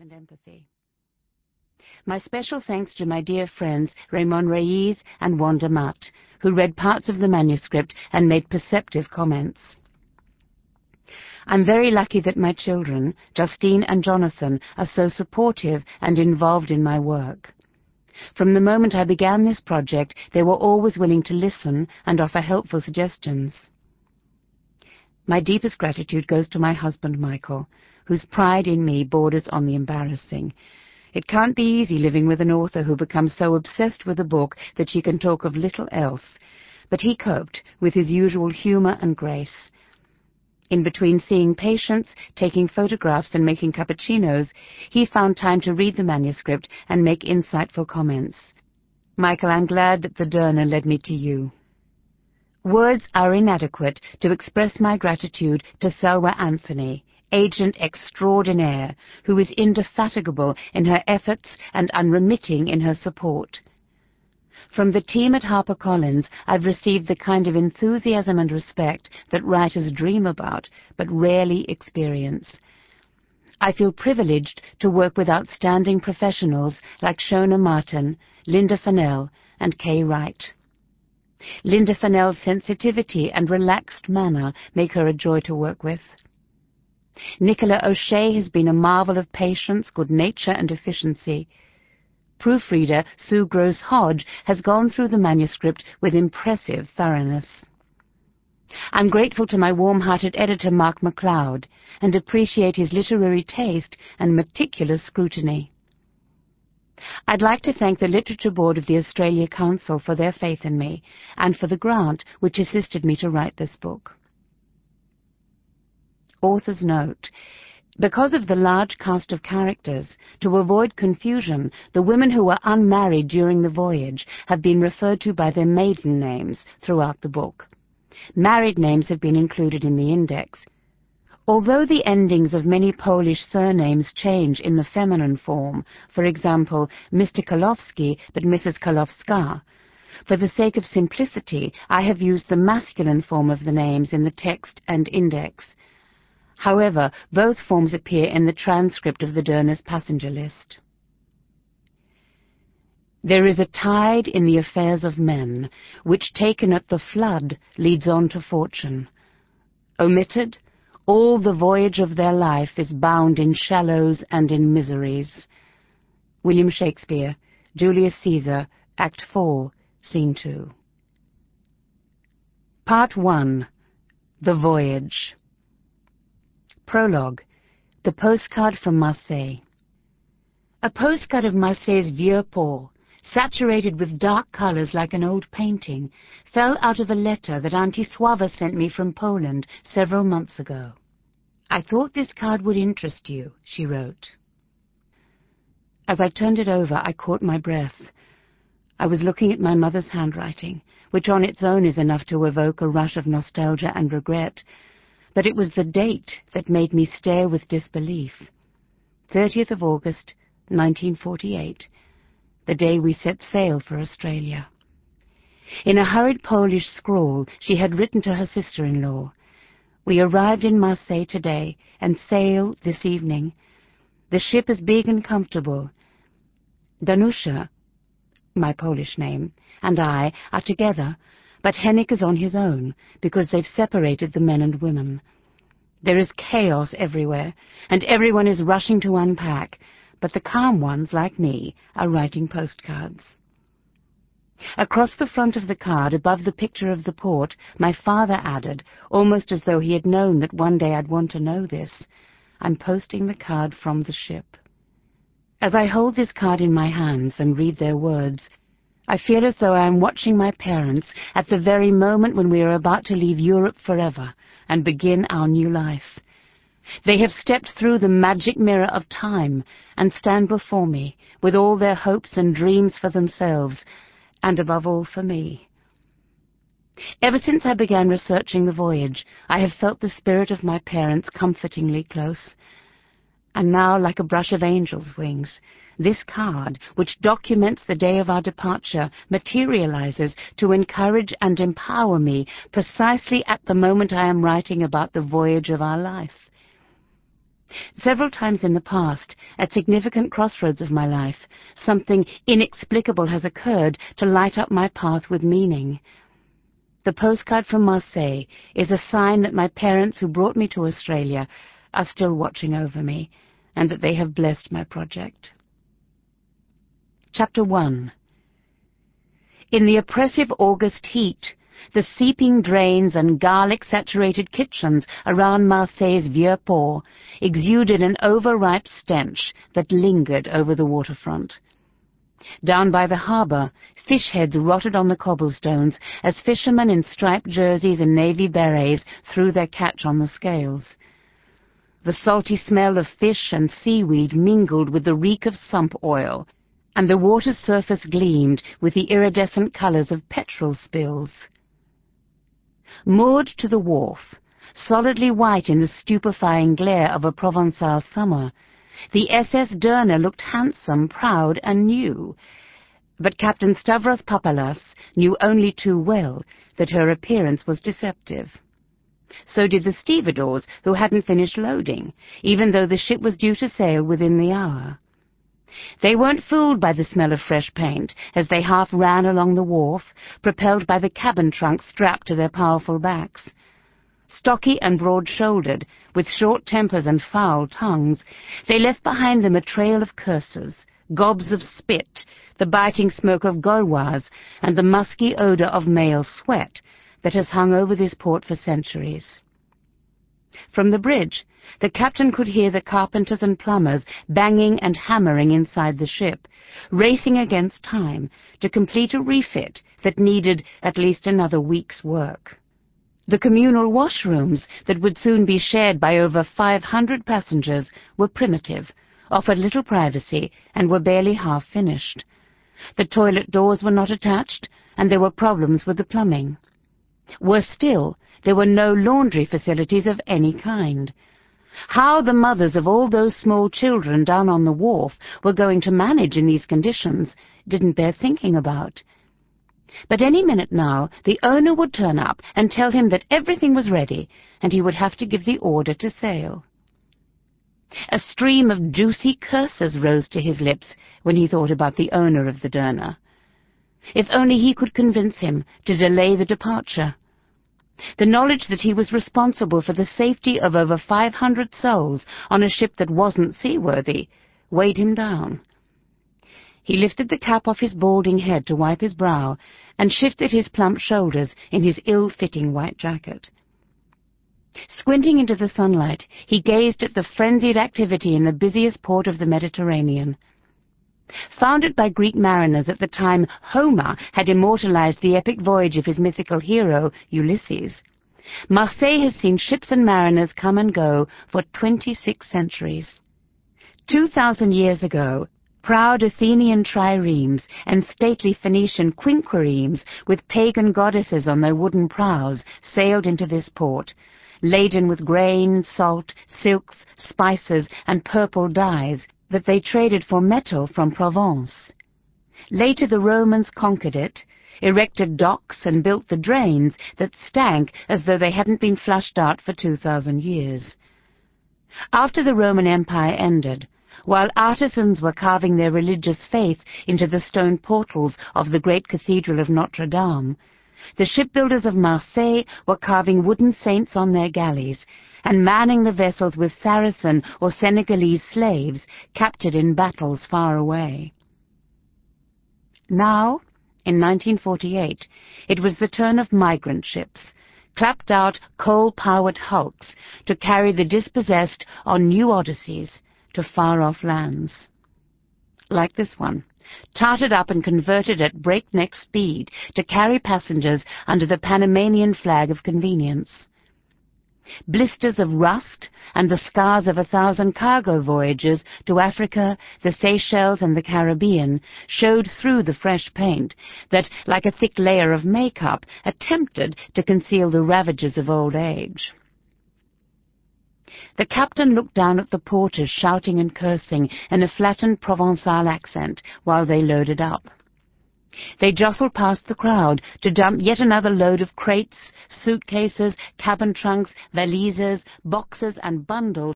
and empathy. My special thanks to my dear friends Raymond Reyes and Wanda Mutt, who read parts of the manuscript and made perceptive comments. I'm very lucky that my children, Justine and Jonathan, are so supportive and involved in my work. From the moment I began this project, they were always willing to listen and offer helpful suggestions. My deepest gratitude goes to my husband, Michael, whose pride in me borders on the embarrassing. It can't be easy living with an author who becomes so obsessed with a book that she can talk of little else, but he coped with his usual humour and grace. In between seeing patients, taking photographs and making cappuccinos, he found time to read the manuscript and make insightful comments. Michael, I'm glad that the Derna led me to you. Words are inadequate to express my gratitude to Selwa Anthony, agent extraordinaire, who is indefatigable in her efforts and unremitting in her support. From the team at HarperCollins, I've received the kind of enthusiasm and respect that writers dream about, but rarely experience. I feel privileged to work with outstanding professionals like Shona Martin, Linda Funnell, and Kay Wright. Linda Funnell's sensitivity and relaxed manner make her a joy to work with. Nicola O'Shea has been a marvel of patience, good nature, and efficiency. Proofreader Sue Gross Hodge has gone through the manuscript with impressive thoroughness. I'm grateful to my warm-hearted editor Mark MacLeod and appreciate his literary taste and meticulous scrutiny. I'd like to thank the Literature Board of the Australia Council for their faith in me and for the grant which assisted me to write this book. Author's note because of the large cast of characters, to avoid confusion, the women who were unmarried during the voyage have been referred to by their maiden names throughout the book. Married names have been included in the index. Although the endings of many Polish surnames change in the feminine form, for example, Mr. Kolowski but Mrs. Kolowska, for the sake of simplicity, I have used the masculine form of the names in the text and index. However, both forms appear in the transcript of the Derna's passenger list. There is a tide in the affairs of men, which taken at the flood leads on to fortune. Omitted, all the voyage of their life is bound in shallows and in miseries. William Shakespeare, Julius Caesar, Act 4, Scene 2. Part 1 The Voyage Prologue The Postcard from Marseille A postcard of Marseille's Vieux Port, saturated with dark colors like an old painting, fell out of a letter that Auntie Suava sent me from Poland several months ago. I thought this card would interest you, she wrote. As I turned it over, I caught my breath. I was looking at my mother's handwriting, which on its own is enough to evoke a rush of nostalgia and regret, but it was the date that made me stare with disbelief. 30th of August, 1948, the day we set sail for Australia. In a hurried Polish scrawl, she had written to her sister-in-law, We arrived in Marseille today and sail this evening. The ship is big and comfortable. Danusha, my Polish name, and I are together but Hennik is on his own, because they've separated the men and women. There is chaos everywhere, and everyone is rushing to unpack, but the calm ones, like me, are writing postcards. Across the front of the card, above the picture of the port, my father added, almost as though he had known that one day I'd want to know this, I'm posting the card from the ship. As I hold this card in my hands and read their words, I feel as though I am watching my parents at the very moment when we are about to leave Europe forever and begin our new life. They have stepped through the magic mirror of time and stand before me with all their hopes and dreams for themselves, and above all for me. Ever since I began researching the voyage, I have felt the spirit of my parents comfortingly close. And now, like a brush of angels' wings, this card, which documents the day of our departure, materializes to encourage and empower me precisely at the moment I am writing about the voyage of our life. Several times in the past, at significant crossroads of my life, something inexplicable has occurred to light up my path with meaning. The postcard from Marseille is a sign that my parents who brought me to Australia are still watching over me and that they have blessed my project. Chapter 1 In the oppressive August heat, the seeping drains and garlic-saturated kitchens around Marseille's Vieux Port exuded an overripe stench that lingered over the waterfront. Down by the harbour, fish heads rotted on the cobblestones as fishermen in striped jerseys and navy berets threw their catch on the scales. The salty smell of fish and seaweed mingled with the reek of sump oil, and the water's surface gleamed with the iridescent colours of petrol spills. Moored to the wharf, solidly white in the stupefying glare of a Provençal summer, the SS Derna looked handsome, proud, and new. But Captain Stavros Papalas knew only too well that her appearance was deceptive. So did the stevedores, who hadn't finished loading, even though the ship was due to sail within the hour. They weren't fooled by the smell of fresh paint as they half ran along the wharf, propelled by the cabin trunks strapped to their powerful backs. Stocky and broad-shouldered, with short tempers and foul tongues, they left behind them a trail of curses, gobs of spit, the biting smoke of Gauloise, and the musky odour of male sweat that has hung over this port for centuries. From the bridge, the captain could hear the carpenters and plumbers banging and hammering inside the ship, racing against time to complete a refit that needed at least another week's work. The communal washrooms that would soon be shared by over 500 passengers were primitive, offered little privacy, and were barely half finished. The toilet doors were not attached, and there were problems with the plumbing. Worse still, there were no laundry facilities of any kind. How the mothers of all those small children down on the wharf were going to manage in these conditions didn't bear thinking about. But any minute now, the owner would turn up and tell him that everything was ready, and he would have to give the order to sail. A stream of juicy curses rose to his lips when he thought about the owner of the Derna. If only he could convince him to delay the departure. The knowledge that he was responsible for the safety of over 500 souls on a ship that wasn't seaworthy weighed him down. He lifted the cap off his balding head to wipe his brow and shifted his plump shoulders in his ill-fitting white jacket. Squinting into the sunlight, he gazed at the frenzied activity in the busiest port of the Mediterranean. Founded by Greek mariners at the time Homer had immortalized the epic voyage of his mythical hero, Ulysses, Marseille has seen ships and mariners come and go for 26 centuries. Two thousand years ago, proud Athenian triremes and stately Phoenician quinquiremes with pagan goddesses on their wooden prows sailed into this port, laden with grain, salt, silks, spices, and purple dyes, that they traded for metal from Provence. Later the Romans conquered it, erected docks and built the drains that stank as though they hadn't been flushed out for 2,000 years. After the Roman Empire ended, while artisans were carving their religious faith into the stone portals of the great cathedral of Notre Dame, the shipbuilders of Marseille were carving wooden saints on their galleys and manning the vessels with Saracen or Senegalese slaves captured in battles far away. Now, in 1948, it was the turn of migrant ships, clapped out coal-powered hulks, to carry the dispossessed on new odysseys to far-off lands. Like this one, tarted up and converted at breakneck speed to carry passengers under the Panamanian flag of convenience. Blisters of rust and the scars of a thousand cargo voyages to Africa, the Seychelles, and the Caribbean showed through the fresh paint that, like a thick layer of makeup, attempted to conceal the ravages of old age. The captain looked down at the porters shouting and cursing in a flattened Provençal accent while they loaded up. They jostled past the crowd to dump yet another load of crates, suitcases, cabin trunks, valises, boxes, and bundles